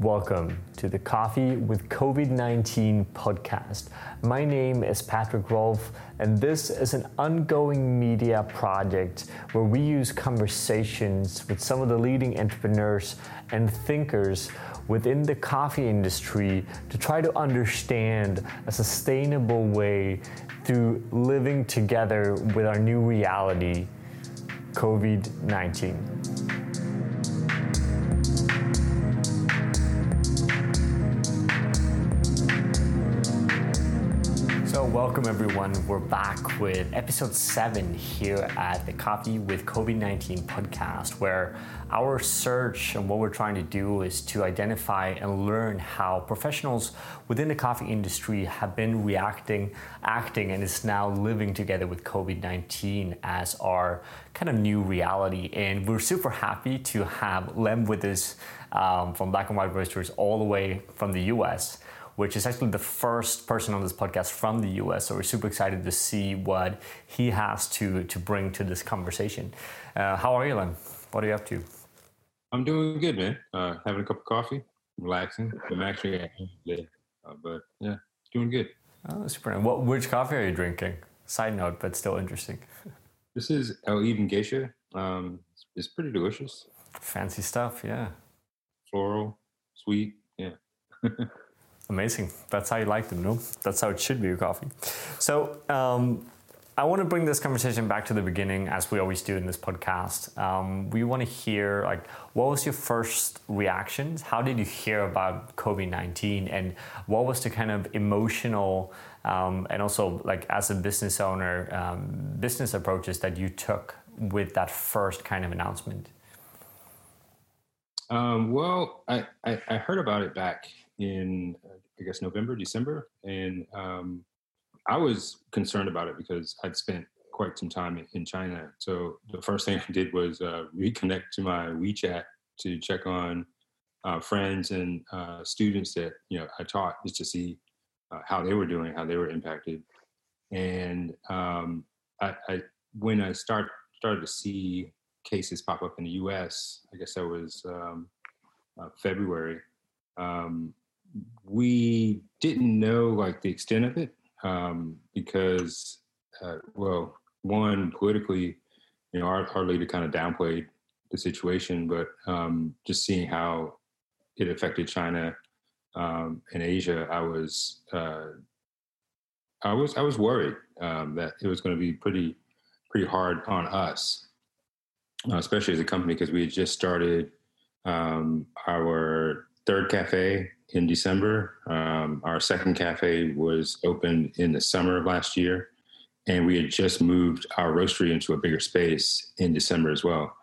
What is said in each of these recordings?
Welcome to the Coffee with COVID 19 podcast. My name is Patrik Rolf, and this is an ongoing media project where we use conversations with some of the leading entrepreneurs and thinkers within the coffee industry to try to understand a sustainable way through living together with our new reality, COVID 19. Welcome everyone. We're back with episode seven here at the Coffee with COVID 19 podcast, where our search and what we're trying to do is to identify and learn how professionals within the coffee industry have been reacting, acting, and is now living together with COVID 19 as our kind of new reality. And we're super happy to have Lem with us um, from Black and White Roasters all the way from the US which is actually the first person on this podcast from the US. So we're super excited to see what he has to, to bring to this conversation. Uh, how are you, Lem? What are you up to? I'm doing good, man. Uh, having a cup of coffee, relaxing. I'm actually at home today, uh, but yeah, doing good. Oh, super. What, which coffee are you drinking? Side note, but still interesting. This is El Ibn Geisha. Um, it's pretty delicious. Fancy stuff, yeah. Floral, sweet, yeah. Amazing. That's how you like them, no? That's how it should be, your coffee. So, um, I want to bring this conversation back to the beginning, as we always do in this podcast. Um, we want to hear, like, what was your first reactions? How did you hear about COVID nineteen, and what was the kind of emotional um, and also, like, as a business owner, um, business approaches that you took with that first kind of announcement? Um, well, I, I, I heard about it back in I guess November, December, and um, I was concerned about it because I'd spent quite some time in China. So the first thing I did was uh, reconnect to my WeChat to check on uh, friends and uh, students that you know I taught just to see uh, how they were doing, how they were impacted, and um, I, I, when I start started to see cases pop up in the U.S., I guess that was um, uh, February. Um, we didn't know like the extent of it um, because, uh, well, one politically, you know, our, our leader kind of downplayed the situation, but um, just seeing how it affected China um, and Asia, I was uh, I was I was worried um, that it was going to be pretty pretty hard on us, uh, especially as a company because we had just started um, our third cafe in December. Um, our second cafe was opened in the summer of last year, and we had just moved our roastery into a bigger space in December as well.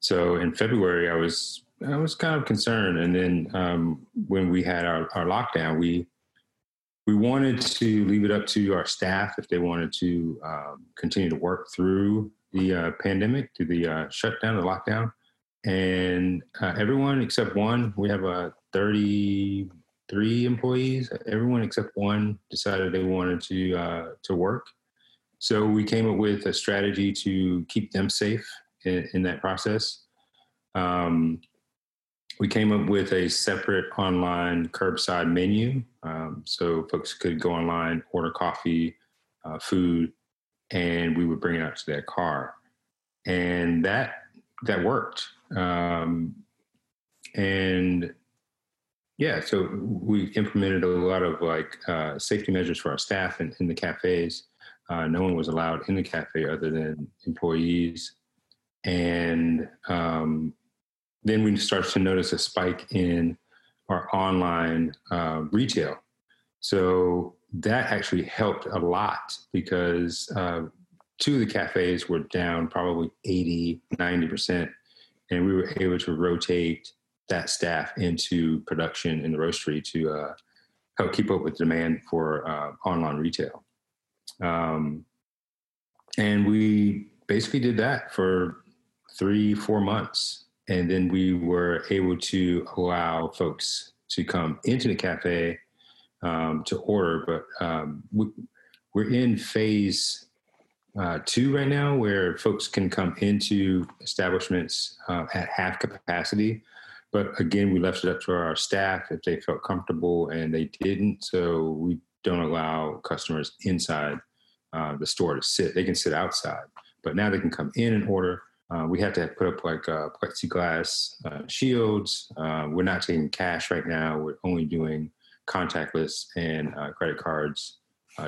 So in February, I was I was kind of concerned, and then um, when we had our, our lockdown, we we wanted to leave it up to our staff if they wanted to um, continue to work through the uh, pandemic, through the uh, shutdown, the lockdown and uh, everyone except one, we have a 33 employees. Everyone except one decided they wanted to uh, to work. So we came up with a strategy to keep them safe in, in that process. Um, we came up with a separate online curbside menu, um, so folks could go online, order coffee, uh, food, and we would bring it out to their car, and that that worked. Um, and yeah, so we implemented a lot of like uh, safety measures for our staff in, in the cafes. Uh, no one was allowed in the cafe other than employees. And um, then we started to notice a spike in our online uh, retail. So that actually helped a lot because uh, two of the cafes were down probably 80, 90% and we were able to rotate that staff into production in the roastery to uh, help keep up with demand for uh, online retail. Um, and we basically did that for three, four months. And then we were able to allow folks to come into the cafe um, to order. But um, we, we're in phase uh, two right now where folks can come into establishments uh, at half capacity, but again, we left it up to our staff if they felt comfortable, and they didn't. So we don't allow customers inside uh, the store to sit. They can sit outside, but now they can come in and order. Uh, we have to put up like uh, plexiglass shields. We're not taking cash right now. We're only doing contactless and credit cards,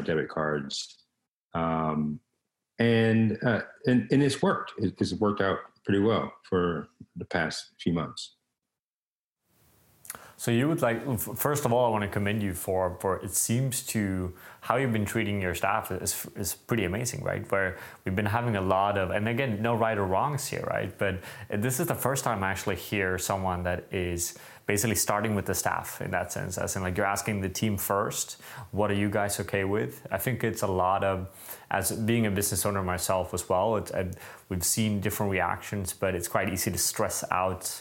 debit cards, um, and, uh, and and it's worked. it's worked out pretty well for the past few months. So you would like first of all, I want to commend you for for it seems to how you've been treating your staff is is pretty amazing, right? Where we've been having a lot of and again, no right or wrongs here, right? But this is the first time I actually hear someone that is basically starting with the staff in that sense, as in like you're asking the team first, what are you guys okay with? I think it's a lot of as being a business owner myself as well. we've seen different reactions, but it's quite easy to stress out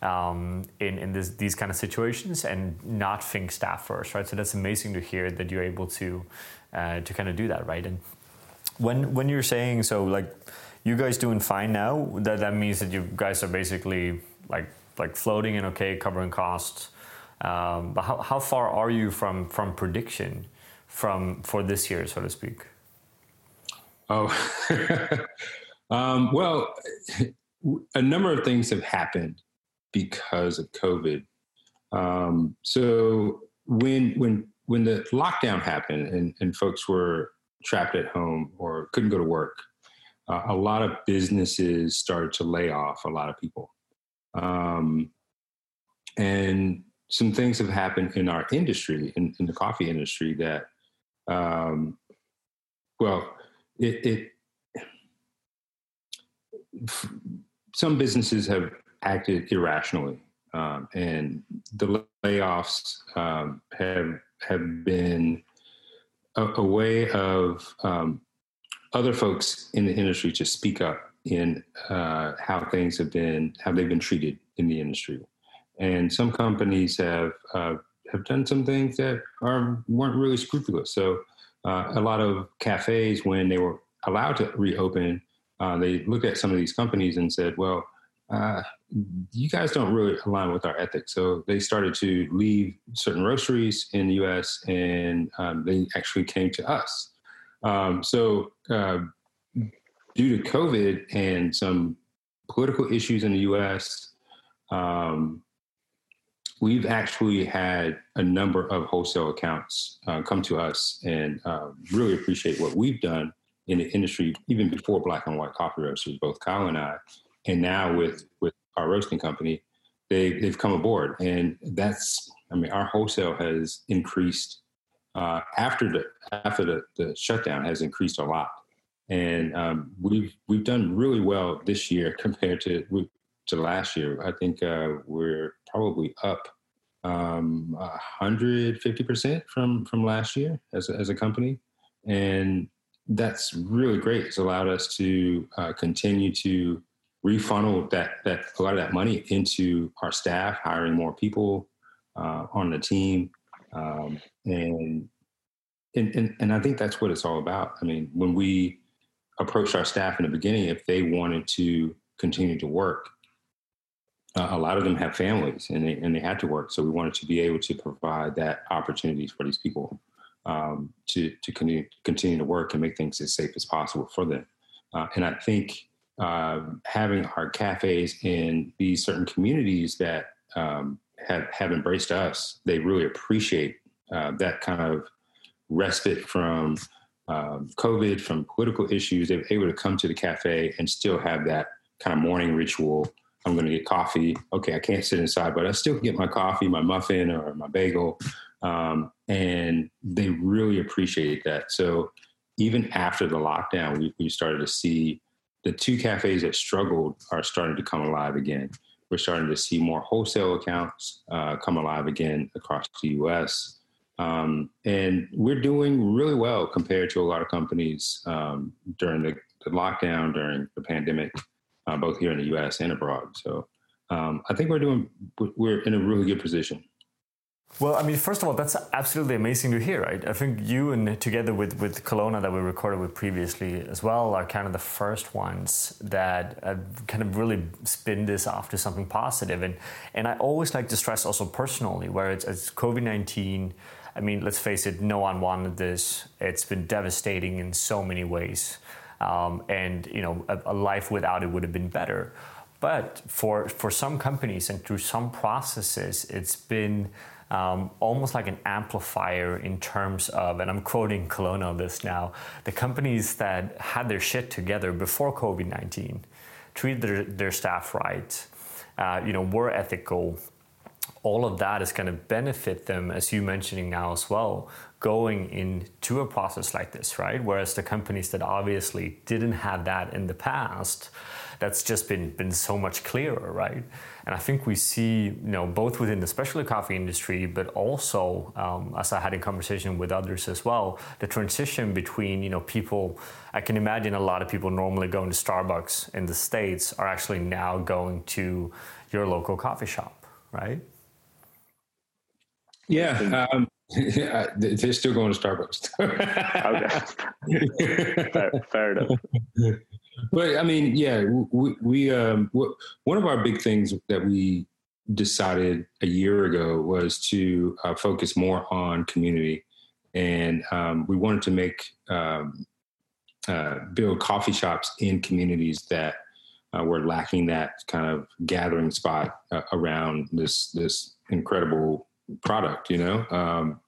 um, in, in this, these kind of situations and not think staff first, right? So that's amazing to hear that you're able to uh, to kind of do that, right? And when when you're saying so, like you guys doing fine now, that that means that you guys are basically like like floating and okay, covering costs. Um, but how, how far are you from from prediction from for this year, so to speak? Oh, um, well, a number of things have happened because of COVID. Um, so when when when the lockdown happened and, and folks were trapped at home or couldn't go to work, uh, a lot of businesses started to lay off a lot of people. Um, and some things have happened in our industry, in, in the coffee industry, that, um, well, it, it some businesses have acted irrationally, um, and the layoffs um, have have been a, a way of um, other folks in the industry to speak up in uh, how things have been how they've been treated in the industry, and some companies have uh, have done some things that are weren't really scrupulous. So uh, a lot of cafes, when they were allowed to reopen, uh, they looked at some of these companies and said, "Well." Uh, you guys don't really align with our ethics. So they started to leave certain roasteries in the US and um, they actually came to us. Um, so, uh, due to COVID and some political issues in the US, um, we've actually had a number of wholesale accounts uh, come to us and uh, really appreciate what we've done in the industry, even before Black and White Coffee Roasters, both Kyle and I and now with with our roasting company, they they've come aboard, and that's I mean our wholesale has increased uh, after the after the, the shutdown has increased a lot, and um, we've we've done really well this year compared to to last year. I think uh, we're probably up um, 150% from from last year as a, as a company, and that's really great. It's allowed us to uh, continue to refunnel that that a lot of that money into our staff, hiring more people uh, on the team, um, and, and and and I think that's what it's all about. I mean, when we approached our staff in the beginning, if they wanted to continue to work, uh, a lot of them have families and they and they had to work. So we wanted to be able to provide that opportunity for these people um, to to continue continue to work and make things as safe as possible for them. Uh, and I think uh, having our cafes in these certain communities that um, have, have embraced us, they really appreciate uh, that kind of respite from um, COVID, from political issues. they were able to come to the cafe and still have that kind of morning ritual. I'm going to get coffee. Okay, I can't sit inside, but I still get my coffee, my muffin, or my bagel. Um, and they really appreciate that. So even after the lockdown, we, we started to see the two cafes that struggled are starting to come alive again. We're starting to see more wholesale accounts uh, come alive again across the US. Um, and we're doing really well compared to a lot of companies um, during the, the, lockdown, during the pandemic, uh, both here in the US and abroad. So um, I think we're doing, we're in a really good position. Well, I mean, first of all, that's absolutely amazing to hear, right? I think you and together with, with Kelowna that we recorded with previously as well are kind of the first ones that kind of really spin this off to something positive. And, and I always like to stress also personally, where it's, it's COVID 19. I mean, let's face it, no one wanted this. It's been devastating in so many ways. Um, and, you know, a, a life without it would have been better. But for, for some companies and through some processes, it's been um, almost like an amplifier in terms of, and I'm quoting on this now, the companies that had their shit together before COVID 19, treated their, their staff right, uh, you know, were ethical. All of that is going to benefit them, as you mentioning now as well, going into a process like this, right? Whereas the companies that obviously didn't have that in the past, that's just been been so much clearer, right? And I think we see, you know, both within the specialty coffee industry, but also, um, as I had in conversation with others as well, the transition between, you know, people. I can imagine a lot of people normally going to Starbucks in the states are actually now going to your local coffee shop, right? Yeah, um, they're still going to Starbucks. okay, fair, fair enough. But I mean, yeah, we, we um, one of our big things that we decided a year ago was to uh, focus more on community, and um, we wanted to make um, uh, build coffee shops in communities that uh, were lacking that kind of gathering spot uh, around this this incredible product, you know. Um,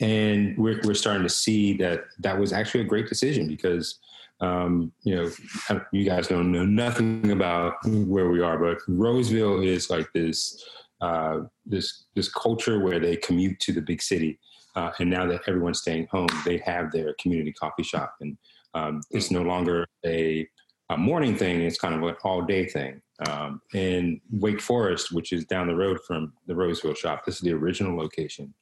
and we're we're starting to see that that was actually a great decision because um, you know, you guys don't know nothing about where we are, but Rolesville is like this uh, this this culture where they commute to the big city, uh, and now that everyone's staying home, they have their community coffee shop, and um, it's no longer a, a, morning thing; it's kind of an all day thing. Um, in Wake Forest, which is down the road from the Rolesville shop, this is the original location.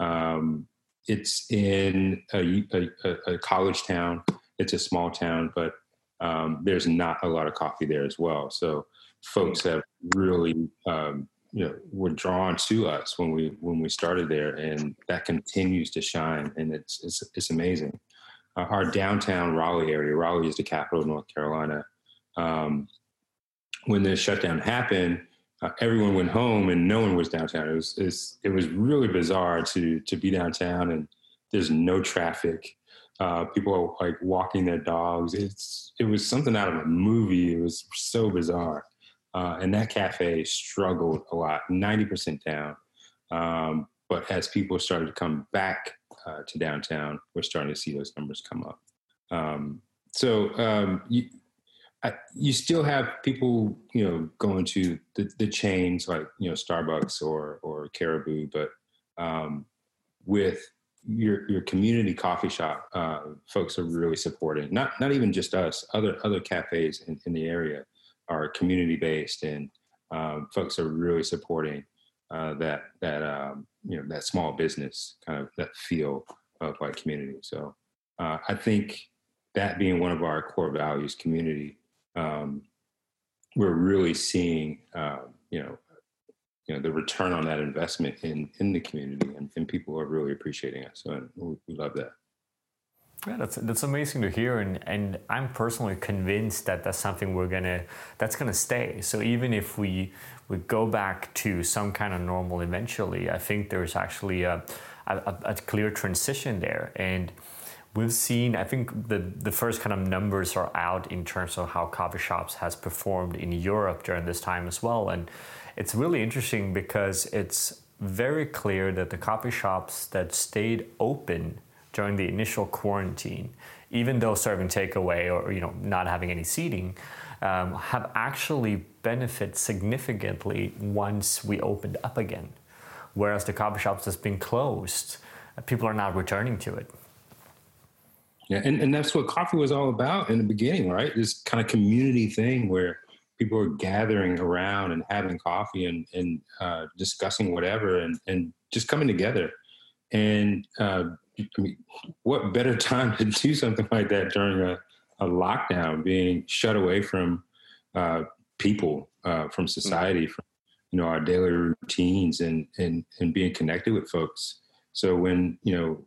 Um, it's in a, a, a college town it's a small town, but um, there's not a lot of coffee there as well. So folks have really, um, you know, were drawn to us when we when we started there, and that continues to shine, and it's it's, it's amazing. Uh, our downtown Raleigh area, Raleigh is the capital of North Carolina. Um, when the shutdown happened, uh, everyone went home and no one was downtown. It was it was really bizarre to to be downtown and there's no traffic. Uh, people are like walking their dogs. It's it was something out of a movie. It was so bizarre. Uh, and that cafe struggled a lot, ninety percent down. Um, but as people started to come back uh, to downtown, we're starting to see those numbers come up. Um, so um, you, I, you still have people, you know, going to the, the chains like you know Starbucks or or Caribou, but um, with your your community coffee shop uh, folks are really supporting. Not not even just us. Other other cafes in, in the area are community based, and um, folks are really supporting uh, that that um, you know that small business kind of that feel of like community. So uh, I think that being one of our core values, community, um, we're really seeing um, you know you know the return on that investment in in the community and, and people are really appreciating us so we, we love that. Yeah, that's that's amazing to hear, and, and I'm personally convinced that that's something we're gonna that's gonna stay. So even if we we go back to some kind of normal eventually, I think there's actually a a, a clear transition there, and we've seen. I think the the first kind of numbers are out in terms of how coffee shops has performed in Europe during this time as well, and it's really interesting because it's very clear that the coffee shops that stayed open during the initial quarantine, even though serving takeaway or you know not having any seating, um, have actually benefited significantly once we opened up again. Whereas the coffee shops that's been closed, people are not returning to it. Yeah, and, and that's what coffee was all about in the beginning, right? This kind of community thing where people are gathering around and having coffee and, and uh, discussing whatever and, and just coming together. And uh, I mean, what better time to do something like that during a, a lockdown, being shut away from uh, people, uh, from society, from you know our daily routines and and and being connected with folks. So when you know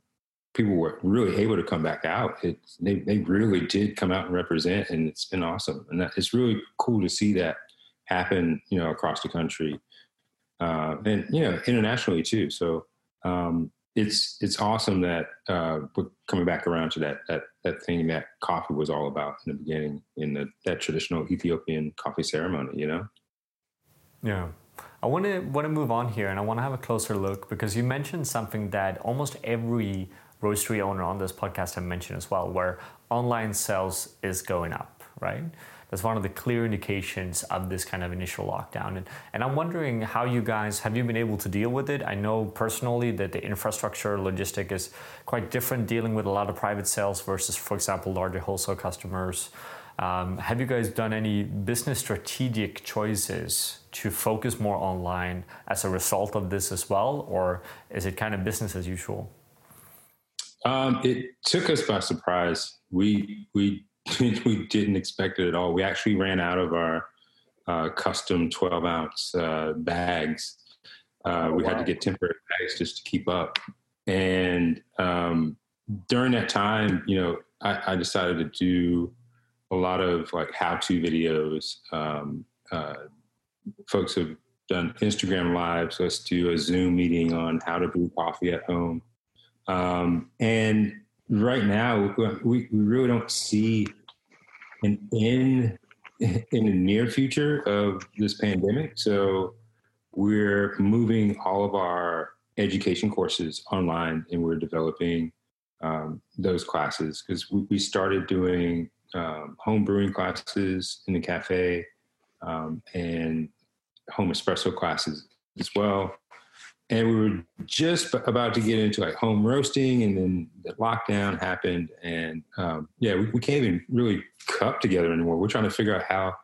people were really able to come back out, it they they really did come out and represent, and it's been awesome. And that, it's really cool to see that happen, you know, across the country, uh, and you know, internationally too. So um, it's it's awesome that uh, we're coming back around to that that that thing that coffee was all about in the beginning in the, that traditional Ethiopian coffee ceremony. You know. Yeah. I want to want to move on here, and I want to have a closer look because you mentioned something that almost every roastery owner on this podcast have mentioned as well, where online sales is going up, right? That's one of the clear indications of this kind of initial lockdown. And, and I'm wondering how you guys have you been able to deal with it? I know personally that the infrastructure logistic is quite different dealing with a lot of private sales versus, for example, larger wholesale customers. Um, have you guys done any business strategic choices to focus more online as a result of this as well, or is it kind of business as usual? Um, it took us by surprise. We we we didn't expect it at all. We actually ran out of our uh, custom 12 ounce uh, bags. Uh, oh, we wow. had to get temporary bags just to keep up. And um, during that time, you know, I, I, decided to do a lot of like how to videos. Um, uh, folks have done Instagram lives. Let's do a Zoom meeting on how to brew coffee at home. Um, and right now, we, we really don't see an end in the near future of this pandemic. So we're moving all of our education courses online and we're developing um, those classes because we, we, started doing um, home brewing classes in the cafe um, and home espresso classes as well and we were just about to get into like home roasting and then the lockdown happened and um, yeah we, we, can't even really cup together anymore. We're trying to figure out how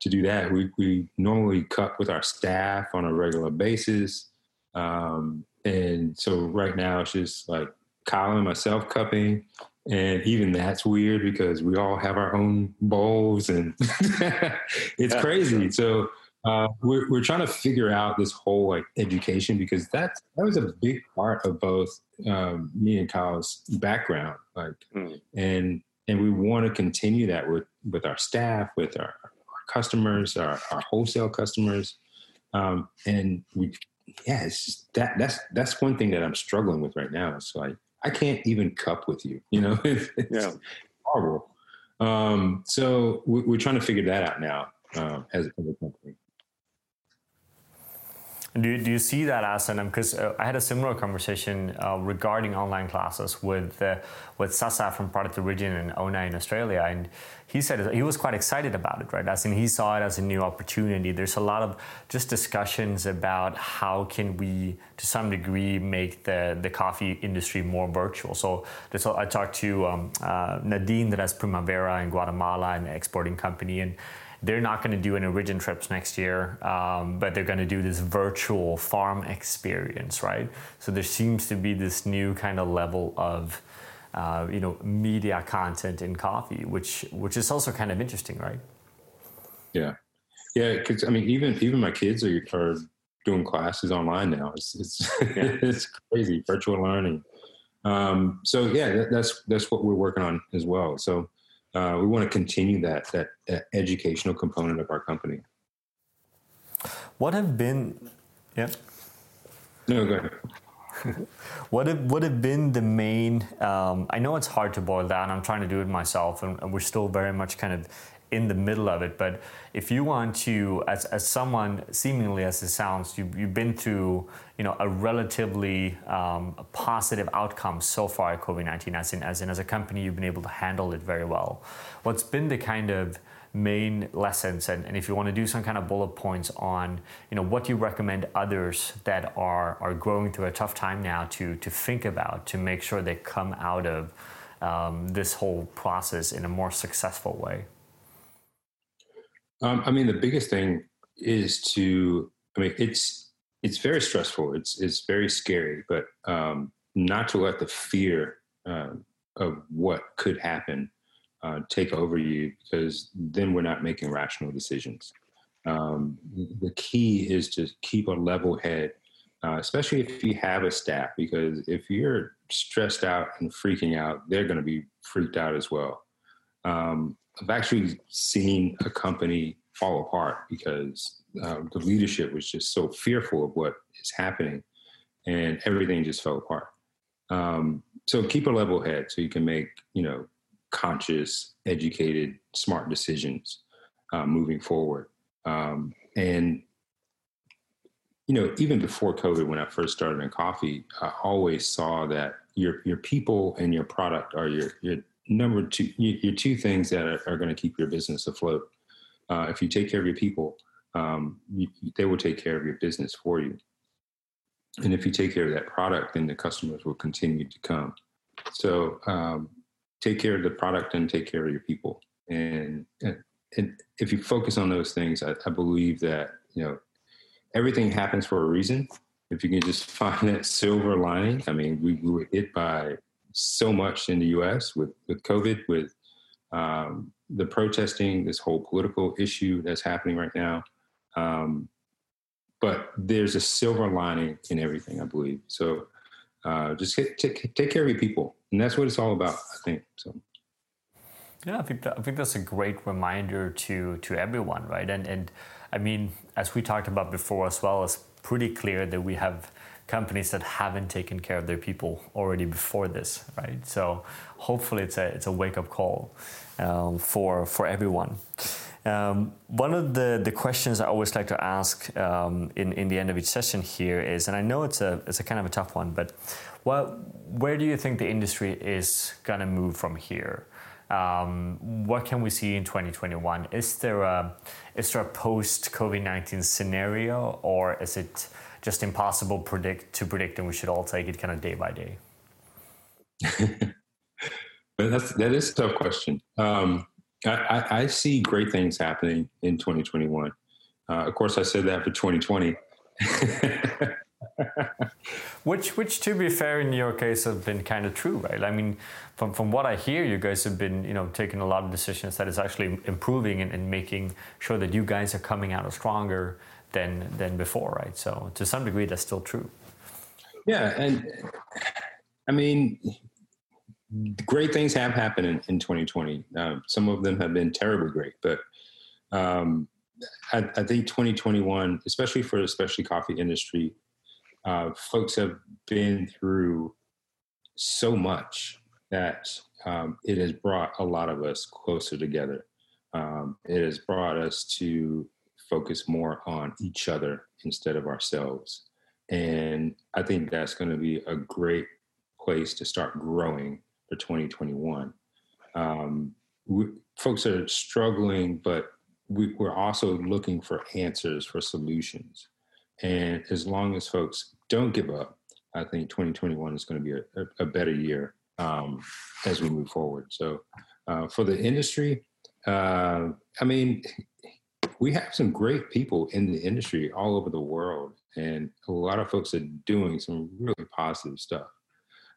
to do that. We, we normally cup with our staff on a regular basis um, and so right now it's just like kyle and myself cupping and even that's weird because we all have our own bowls and it's crazy. so uh, we're, we're trying to figure out this whole like education because that's that was a big part of both um, me and Kyle's background like mm. and and we want to continue that with with our staff with our, our customers our, our wholesale customers. Um, and we yeah it's just that that's that's one thing that I'm struggling with right now. It's like I can't even cup with you you know? It's yeah. horrible. Um, so we're, trying to figure that out now um, as, as a company do, do you see that as an because uh, I had a similar conversation uh, regarding online classes with uh, with Sasa from Project Origin and Ona in Australia, and he said he was quite excited about it, right? As in he saw it as a new opportunity. There's a lot of just discussions about how can we, to some degree, make the the coffee industry more virtual. So I talked to um, uh, Nadine that has Primavera in Guatemala, an exporting company, and they're not going to do any origin trips next year, um, but they're going to do this virtual farm experience, right? So there seems to be this new kind of level of, uh, you know, media content in coffee, which which is also kind of interesting, right? Yeah, yeah. Because I mean, even even my kids are, are doing classes online now. It's it's yeah. it's crazy virtual learning. Um, so yeah, that, that's that's what we're working on as well. So uh, we want to continue that, that, that educational component of our company. What have been, yeah? No, go ahead. what have what have been the main? Um, I know it's hard to boil down. I'm trying to do it myself, and, and we're still very much kind of in the middle of it. But if you want to, as, as someone seemingly as it sounds, you, you've been through you know a relatively um, positive outcome so far at COVID-19. As in, as in, as a company, you've been able to handle it very well. What's been the kind of main lessons and, and if you want to do some kind of bullet points on you know what you recommend others that are are growing through a tough time now to to think about to make sure they come out of um, this whole process in a more successful way um, I mean, the biggest thing is to. I mean, it's it's very stressful. It's it's very scary, but um, not to let the fear uh, of what could happen uh, take over you, because then we're not making rational decisions. Um, the key is to keep a level head, uh, especially if you have a staff, because if you're stressed out and freaking out, they're going to be freaked out as well. Um, I've actually seen a company fall apart because uh, the leadership was just so fearful of what is happening, and everything just fell apart. Um, so keep a level head so you can make you know conscious, educated, smart decisions uh, moving forward. Um, and you know, even before COVID, when I first started in coffee, I always saw that your your people and your product are your your number two your two things that are, are going to keep your business afloat. Uh, if you take care of your people, um, you, they will take care of your business for you. And if you take care of that product, then the customers will continue to come. So um, take care of the product and take care of your people. And, and, if you focus on those things, I, I, believe that you know everything happens for a reason. If you can just find that silver lining, I mean, we, we were hit by so much in the U.S. with with COVID, with um, the protesting, this whole political issue that's happening right now. Um, but there's a silver lining in everything, I believe. So uh, just take, take, take care of your people, and that's what it's all about, I think. So. Yeah, I think that, I think that's a great reminder to to everyone, right? And and I mean, as we talked about before as well, it's pretty clear that we have companies that haven't taken care of their people already before this, right? So hopefully, it's a it's a wake up call um, for for everyone. Um, one of the, the questions I always like to ask um, in, in the end of each session here is, and I know it's a, it's a kind of a tough one, but what, where do you think the industry is going to move from here? Um, what can we see in 2021? Is there a, is there a post COVID 19 scenario, or is it just impossible predict, to predict and we should all take it kind of day by day? that's, that is a tough question. Um, I, I, see great things happening in 2021. Uh, of course, I said that for 2020. which, which, to be fair, in your case, have been kind of true, right? I mean, from, from what I hear, you guys have been, you know, taking a lot of decisions that is actually improving and, and making sure that you guys are coming out stronger than than before, right? So, to some degree, that's still true. Yeah, and I mean, great things have happened in, in 2020. Uh, some of them have been terribly great, but um, I, I, think 2021, especially for the specialty coffee industry, uh, folks have been through so much that um, it has brought a lot of us closer together. Um, it has brought us to focus more on each other instead of ourselves. And I think that's going to be a great place to start growing for 2021. Um, we, folks are struggling, but we, we're also looking for answers for solutions. And as long as folks don't give up, I think 2021 is going to be a, a, better year um, as we move forward. So, uh, for the industry, uh, I mean, we have some great people in the industry all over the world, and a lot of folks are doing some really positive stuff.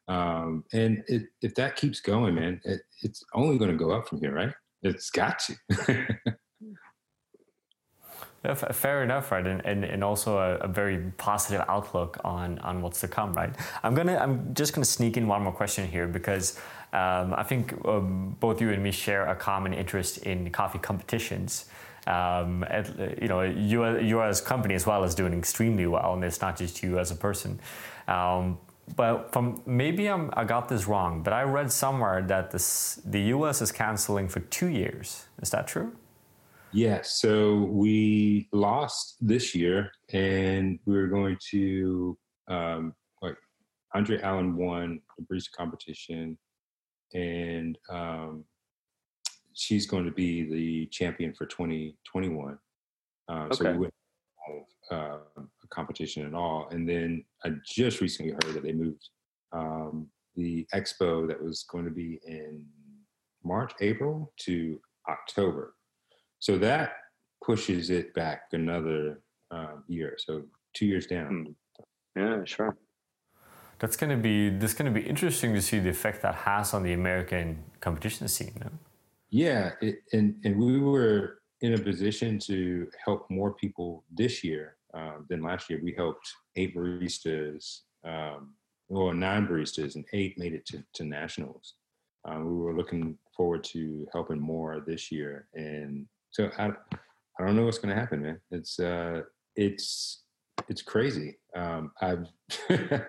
Um, and it, if that keeps going, man, it, it's only going to go up from here, right? It's got to. yeah, fair enough, right? And, and, and also a, a, very positive outlook on, on what's to come, right? I'm gonna I'm just gonna sneak in one more question here because um, I think um, both you and me share a common interest in coffee competitions. Um, at, you know, you, you as a company as well is doing extremely well, and it's not just you as a person. Um, but from maybe I'm, i got this wrong, but I read somewhere that this, the U.S. is canceling for two years. Is that true? Yes. So we lost this year, and we are going to um, like Andrea Allen won the barista competition, and um, she's going to be the champion for 2021. Uh, okay. So we went uh, a competition at all. And then I just recently heard that they moved um, the expo that was going to be in March, April to October. So that pushes it back another um, year. So two years down. Hmm. Yeah, sure. That's going to be that's going to be interesting to see the effect that has on the American competition scene. No? Yeah, it, and and we were in a position to help more people this year uh, than last year. We helped eight baristas, um, well, nine baristas, and eight made it to, to nationals. Um, we were looking forward to helping more this year, and so I, I don't know what's going to happen, man. It's uh, it's it's crazy. Um, I've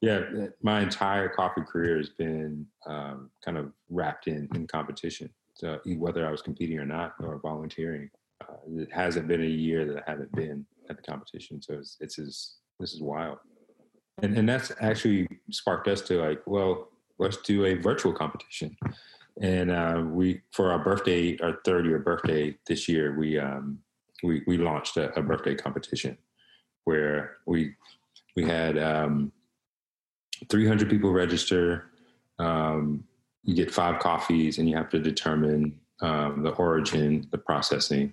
yeah, my entire coffee career has been um, kind of wrapped in in competition. So whether I was competing or not, or volunteering, uh, it hasn't been a year that I haven't been at the competition. So it's, it's this is wild. And, and that's actually sparked us to like, well, let's do a virtual competition. And uh, we, for our birthday, our third year birthday this year, we um, we we launched a, a birthday competition where we we had um, 300 people register. Um, you get five coffees, and you have to determine um, the origin, the processing,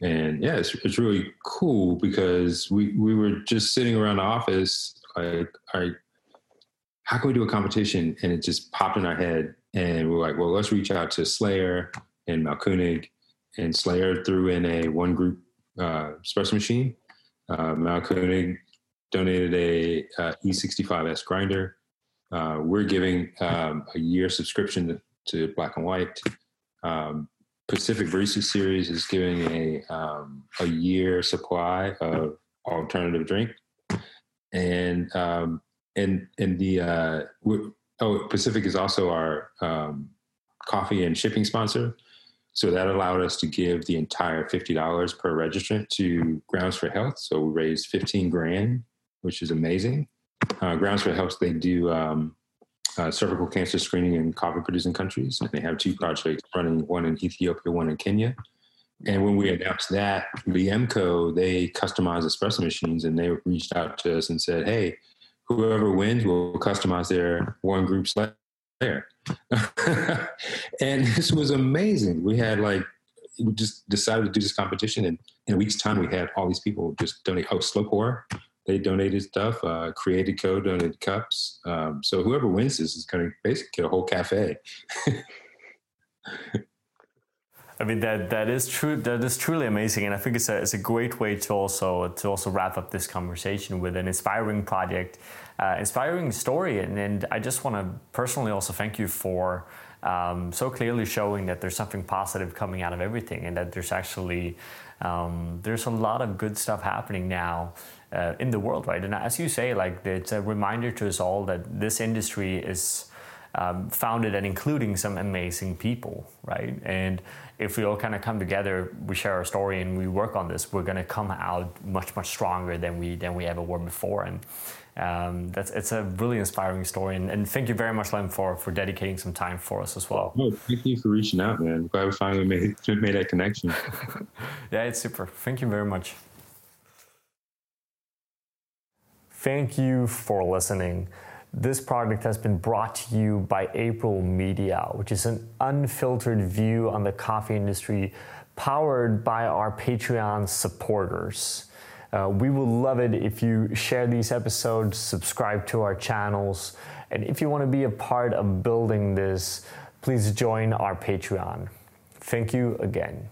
and yeah, it's it's really cool because we we were just sitting around the office like, all right, how can we do a competition? And it just popped in our head, and we we're like, well, let's reach out to Slayer and Mahlkönig, and Slayer threw in a one group uh, espresso machine. Uh, Mahlkönig donated a uh, E65S grinder. Uh, we're giving um, a year subscription to, to, Black and White. Um, Pacific Barista Series is giving a um, a year supply of alternative drink, and um, and and the uh, oh Pacific is also our um, coffee and shipping sponsor. So that allowed us to give the entire fifty dollars per registrant to Grounds for Health. So we raised fifteen grand which is amazing. Uh, Grounds for Health, they do um, uh, cervical cancer screening in coffee producing countries. And they have two projects running, one in Ethiopia, one in Kenya. And when we announced that, Liemco, they customized espresso machines and they reached out to us and said, hey, whoever wins will customize their one group there. and this was amazing. We had like, we just decided to do this competition. And in a week's time, we had all these people just donate. Oh, Slow Pour, they donated stuff. Uh, Created Co donated cups. Um, so whoever wins this is going to basically get a whole cafe. I mean that that is true. That is truly amazing, and I think it's a it's a great way to also to also wrap up this conversation with an inspiring project, uh, inspiring story, and, and I just want to personally also thank you for um, so clearly showing that there's something positive coming out of everything, and that there's actually um, there's a lot of good stuff happening now uh, in the world, right? And as you say, like it's a reminder to us all that this industry is um, founded and including some amazing people, right? And if we all kind of come together, we share our story, and we work on this, we're going to come out much much stronger than we than we ever were before. And um, that's it's a really inspiring story. And, and, thank you very much, Lem, for for dedicating some time for us as well. Oh, thank you for reaching out, man. Glad we finally made made that connection. yeah, it's super. Thank you very much. Thank you for listening. This project has been brought to you by April Media, which is an unfiltered view on the coffee industry powered by our Patreon supporters. Uh, we would love it if you share these episodes, subscribe to our channels, and if you want to be a part of building this, please join our Patreon. Thank you again.